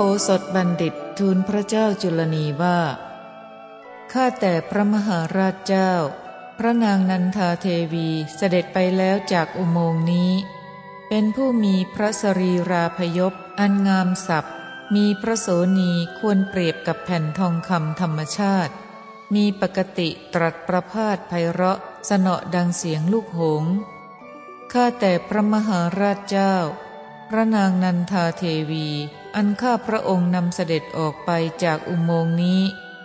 โสถบัณฑิตทูลพระเจ้าจุลนีว่า ข้าแต่พระมหาราชเจ้า พระนางนันทาเทวีเสด็จไปแล้วจากอุโมงค์นี้ เป็นผู้มีพระสรีราพยพอันงามสับมีพระโสนีควรเปรียบกับแผ่นทองคำธรรมชาติ มีปกติตรัสประพาสไพเราะสนอดังเสียงลูกหงข้าแต่พระมหาราชเจ้า พระนางนันทาเทวี อันข้าพระองค์นำเสด็จออกไปจากอุโมงค์นี้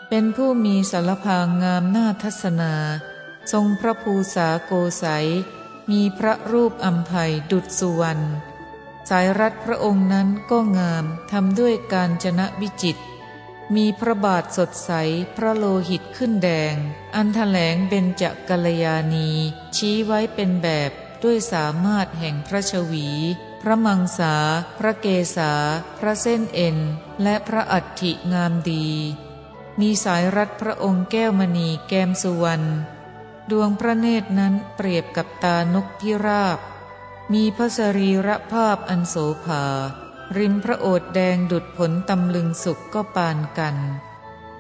เป็นผู้มีสารพางงามหน้าทัศนา ทรงพระภูษาโกสัย มีพระรูปอัมภัยดุจสุวรรณสายรัดพระองค์นั้นก็งามทำด้วยการจนะวิจิต มีพระบาทสดใสพระโลหิตขึ้นแดง อันแถลงเบญจกัลยาณี ชี้ไว้เป็นแบบด้วยสามารถแห่งพระชวี พระมังสา พระเกศา พระเส้นเอ็น และพระอัฐิงามดี มีสายรัดพระองค์แก้วมณีแก้มสุวรรณ ดวงพระเนตรนั้นเปรียบกับตานกพิราบ มีพระสรีระภาพอันโสภา ริมพระโอษแดงดุดผลตำลึงสุกก็ปานกัน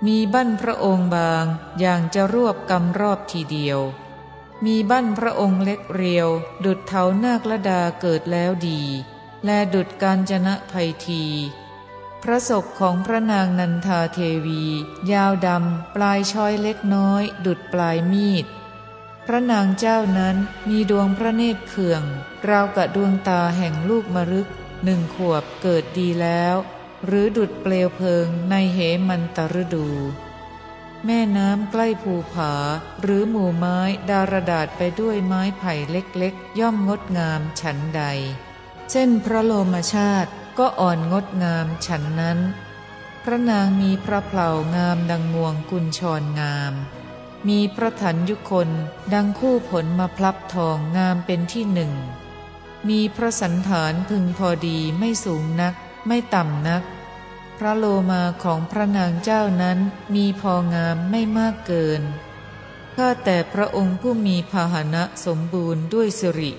มีบั้นพระองค์บางอย่างจะรวบกำรอบทีเดียว มีบั้นพระองค์เล็กเรียว ดุดเทานาคละดาเกิดแล้วดี และดุดการจนะภัยที พระศกของพระนางนันทาเทวี ยาวดำ ปลายช้อยเล็กน้อย ดุดปลายมีด พระนางเจ้านั้นมีดวงพระเนตรเขื่อง ราวกับดวงตาแห่งลูกมรึกหนึ่งขวบเกิดดีแล้ว หรือดุดเปลวเพลิงในเหมันตรดู แม่น้ำใกล้ภูผา หรือหมู่ไม้ดารดาษไปด้วยไม้ไผ่เล็กๆ ย่อมงดงามฉันใด เช่นพระโลมชาติก็อ่อนงดงามฉันนั้น พระนางมีพระเพลางามดังงวงกุญชรงาม มีพระถันยุคนดังคู่ผลมาพลับทองงามเป็นที่หนึ่ง มีพระสันฐานพึงพอดีไม่สูงนัก ไม่ต่ำนัก พระโลมาของพระนางเจ้านั้นมีพองามไม่มากเกิน ข้าแต่พระองค์ผู้มีพาหนะสมบูรณ์ด้วยสิริ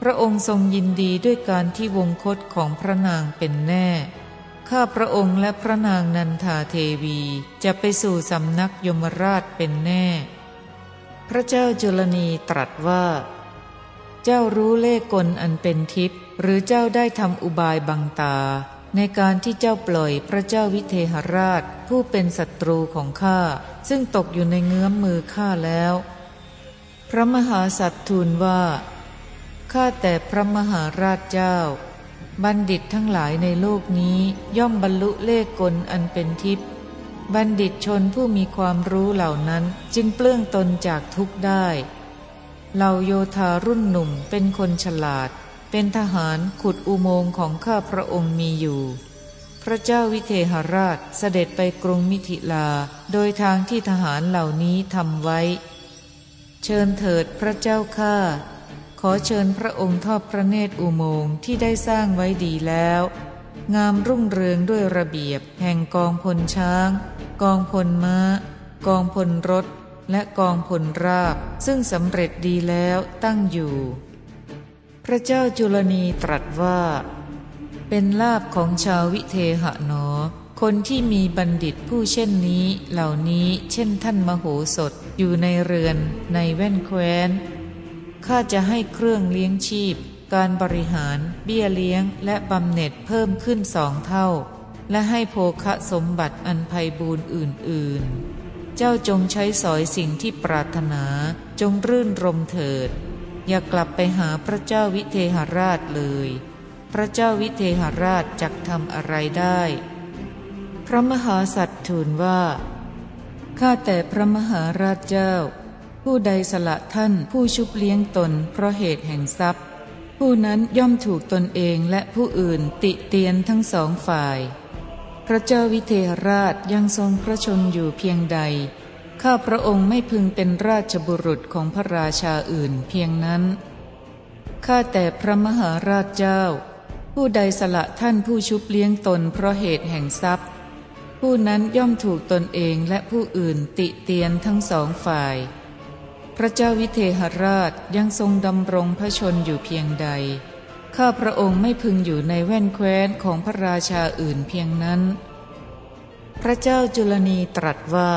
พระองค์ทรงยินดีด้วยการที่วงคตของพระนางเป็นแน่ ข้าพระองค์และพระนางนันทาเทวีจะไปสู่สำนักยมราชเป็นแน่ พระเจ้าจุลนีตรัสว่า เจ้ารู้เลขกลอันเป็นทิพย์หรือเจ้าได้ทำอุบายบังตา ในการที่เจ้าปล่อยพระเจ้าวิเทหราชผู้เป็นศัตรูของข้า ซึ่งตกอยู่ในเงื้อมมือข้าแล้ว พระมหาสัตทูลว่าข้าแต่พระมหาราชเจ้า บัณฑิตทั้งหลายในโลกนี้ย่อมบรรลุเลขกลอันเป็นทิพย์บัณฑิตชนผู้มีความรู้เหล่านั้นจึงเปลื้องตนจากทุกข์ได้เหล่าโยธารุ่นหนุ่มเป็นคนฉลาด เป็นทหารขุดอุโมงค์ของข้าพระองค์มีอยู่ พระเจ้าวิเทหราชเสด็จไปกรุงมิถิลาโดยทางที่ทหารเหล่านี้ทำไว้ เชิญเถิดพระเจ้าข้าขอเชิญพระองค์ทอดพระเนตรอุโมงค์ที่ได้สร้างไว้ดีแล้ว งามรุ่งเรืองด้วยระเบียบแห่งกองพลช้าง กองพลม้า กองพลรถ และกองพลราบ ซึ่งสำเร็จดีแล้วตั้งอยู่ พระเจ้าจุลนีตรัสว่า เป็นลาบของชาววิเทหะหนอ คนที่มีบัณฑิตผู้เช่นนี้เหล่านี้เช่นท่านมโหสถอยู่ในเรือนในแว่นแคว้นข้าจะให้เครื่องเลี้ยงชีพ การบริหารเบี้ยเลี้ยงและบำเหน็จเพิ่มขึ้นสองเท่า และให้โภคะสมบัติอันไพบูรณ์อื่น ๆ เจ้าจงใช้สอยสิ่งที่ปรารถนาจงรื่นรมเถิด อย่ากลับไปหาพระเจ้าวิเทหราชเลย พระเจ้าวิเทหราชจักทำอะไรได้ พระมหาสัตว์ทูลว่า ข้าแต่พระมหาราชเจ้า ผู้ใดสละท่านผู้ชุบเลี้ยงตนเพราะเหตุแห่งทรัพย์ ผู้นั้นย่อมถูกตนเองและผู้อื่นติเตียนทั้งสองฝ่าย พระเจ้าวิเทหราชยังทรงพระชนอยู่เพียงใด ข้าพระองค์ไม่พึงเป็นราชบุรุษของพระราชาอื่นเพียงนั้น ข้าแต่พระมหาราชเจ้า ผู้ใดสละท่านผู้ชุบเลี้ยงตนเพราะเหตุแห่งทรัพย์ ผู้นั้นย่อมถูกตนเองและผู้อื่นติเตียนทั้งสองฝ่าย พระเจ้าวิเทหราชยังทรงดำรงพระชนอยู่เพียงใด ข้าพระองค์ไม่พึงอยู่ในแว่นแคว้นของพระราชาอื่นเพียงนั้น พระเจ้าจุลนีตรัสว่า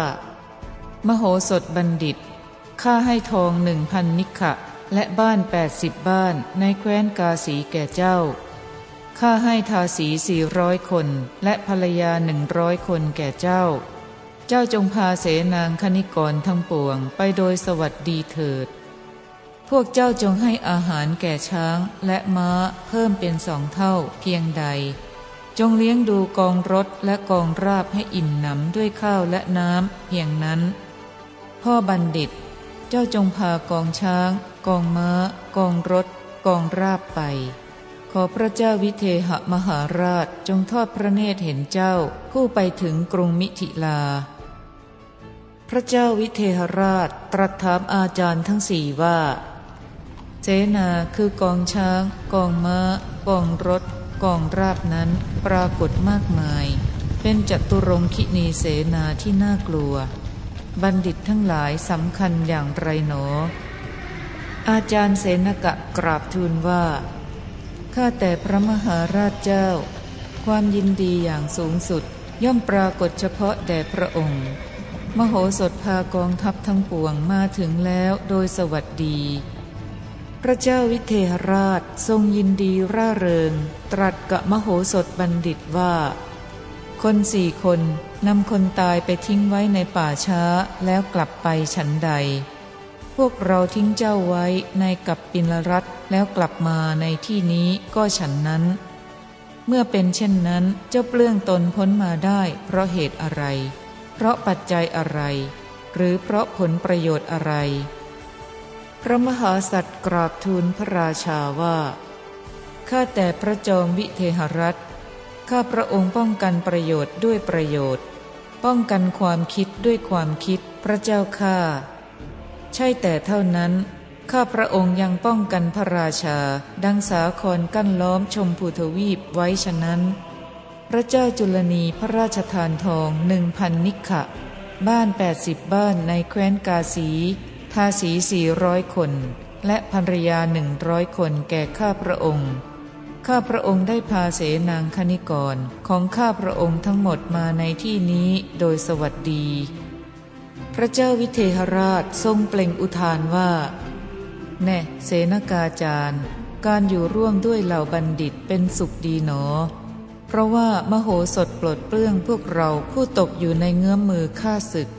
มโหสถบัณฑิต ข้าให้ทองหนึ่งพันนิขะ และบ้านแปดสิบบ้านในแคว้นกาสีแก่เจ้า ข้าให้ทาสีสี่ร้อยคน และภรรยาหนึ่งร้อยคนแก่เจ้า เจ้าจงพาเสนางคณิกรทั้งปวงไปโดยสวัสดีเถิด พวกเจ้าจงให้อาหารแก่ช้างและม้าเพิ่มเป็นสองเท่าเพียงใดจงเลี้ยงดูกองรถและกองราบให้อิ่มหนำด้วยข้าวและน้ำเพียงนั้น พ่อบัณฑิต เจ้าจงพากองช้าง กองม้า กองรถ กองราบไป ขอพระเจ้าวิเทหมหาราชจงทอดพระเนตรเห็นเจ้าผู้ไปถึงกรุงมิถิลา พระเจ้าวิเทหราชตรัสถามอาจารย์ทั้งสี่ว่า เจนาคือกองช้าง กองม้า กองรถ กองราบนั้นปรากฏมากมาย เป็นจัตุรงคินีเสนาที่น่ากลัว บัณฑิตทั้งหลายสำคัญอย่างไรหนอ อาจารย์เสนกะกราบทูลว่า ข้าแต่พระมหาราชเจ้า ความยินดีอย่างสูงสุดย่อมปรากฏเฉพาะแด่พระองค์ มโหสถพากองทัพทั้งปวงมาถึงแล้วโดยสวัสดี พระเจ้าวิเทหราชทรงยินดีร่าเริง ตรัสกับมโหสถบัณฑิตว่า คนสี่คนนำคนตายไปทิ้งไว้ในป่าช้าแล้วกลับไปฉันใด พวกเราทิ้งเจ้าไว้ในกับปินรัตแล้วกลับมาในที่นี้ก็ฉันนั้น เมื่อเป็นเช่นนั้นเจ้าเปลื้องตนพ้นมาได้ เพราะเหตุอะไร เพราะปัจจัยอะไร หรือเพราะผลประโยชน์อะไร พระมหาสัตว์กราบทูลพระราชาว่าข้าแต่พระจอมวิเทหรัฐ ข้าพระองค์ป้องกันประโยชน์ด้วยประโยชน์ ป้องกันความคิดด้วยความคิดพระเจ้าข้าใช่แต่เท่านั้นข้าพระองค์ยังป้องกันพระราชา ดังสาครกั้นล้อมชมพูทวีปไว้ฉะนั้น พระเจ้าจุลนีพระราชทานทองหนึ่งพันนิขะ บ้านแปดสิบบ้านในแคว้นกาสี ทาสีสี่ร้อยคน และภรรยาหนึ่งร้อยคนแก่ข้าพระองค์ ข้าพระองค์ได้พาเสนางคณิกรของข้าพระองค์ทั้งหมดมาในที่นี้โดยสวัสดี พระเจ้าวิเทหราชทรงเปล่งอุทานว่า แน่เสนากาจารย์ การอยู่ร่วมด้วยเหล่าบัณฑิตเป็นสุขดีหนอ เพราะว่ามโหสถปลดเปลื้องพวกเราผู้ตกอยู่ในเงื้อมมือฆ่าศึก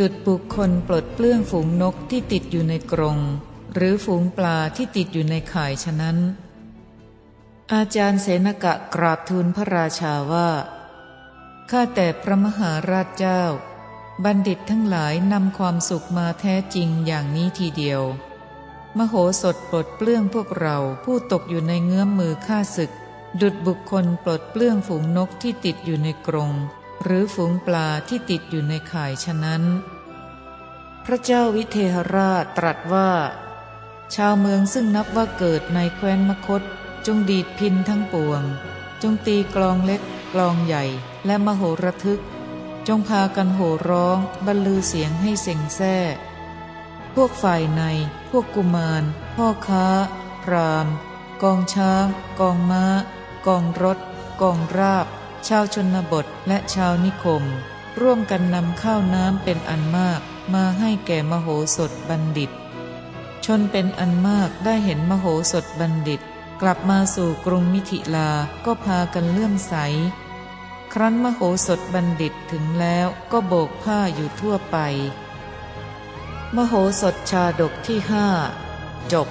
ดุดบุคคลปลดเปลื้องฝูงนกที่ติดอยู่ในกรง หรือฝูงปลาที่ติดอยู่ในข่ายฉะนั้น อาจารย์เสนกะกราบทูลพระราชาว่า ข้าแต่พระมหาราชเจ้า บัณฑิตทั้งหลายนำความสุขมาแท้จริงอย่างนี้ทีเดียว มโหสถปลดเปลื้องพวกเราผู้ตกอยู่ในเงื้อมมือฆ่าศึก ดุดบุคคลปลดเปลื้องฝูงนกที่ติดอยู่ในกรง หรือฝูงปลาที่ติดอยู่ในข่ายฉะนั้น พระเจ้าวิเทหราชตรัสว่า ชาวเมืองซึ่งนับว่าเกิดในแคว้นมคต จงดีดพินทั้งปวง จงตีกลองเล็กกลองใหญ่และมโหระทึก จงพากันโห่ร้องบรรลือเสียงให้เส่งแซ่พวกฝ่ายใน พวกกุมาร พ่อค้า พรามกองช้าง กองม้า กองรถ กองราบ ชาวชนบทและชาวนิคม ร่วมกันนำข้าวน้ำเป็นอันมากมาให้แก่มโหสถบัณฑิต ชนเป็นอันมากได้เห็นมโหสถบัณฑิต กลับมาสู่กรุงมิถิลาก็พากันเลื่อมใส ครั้นมโหสถบัณฑิตถึงแล้วก็โบกผ้าอยู่ทั่วไป มโหสถชาดกที่ห้าจบ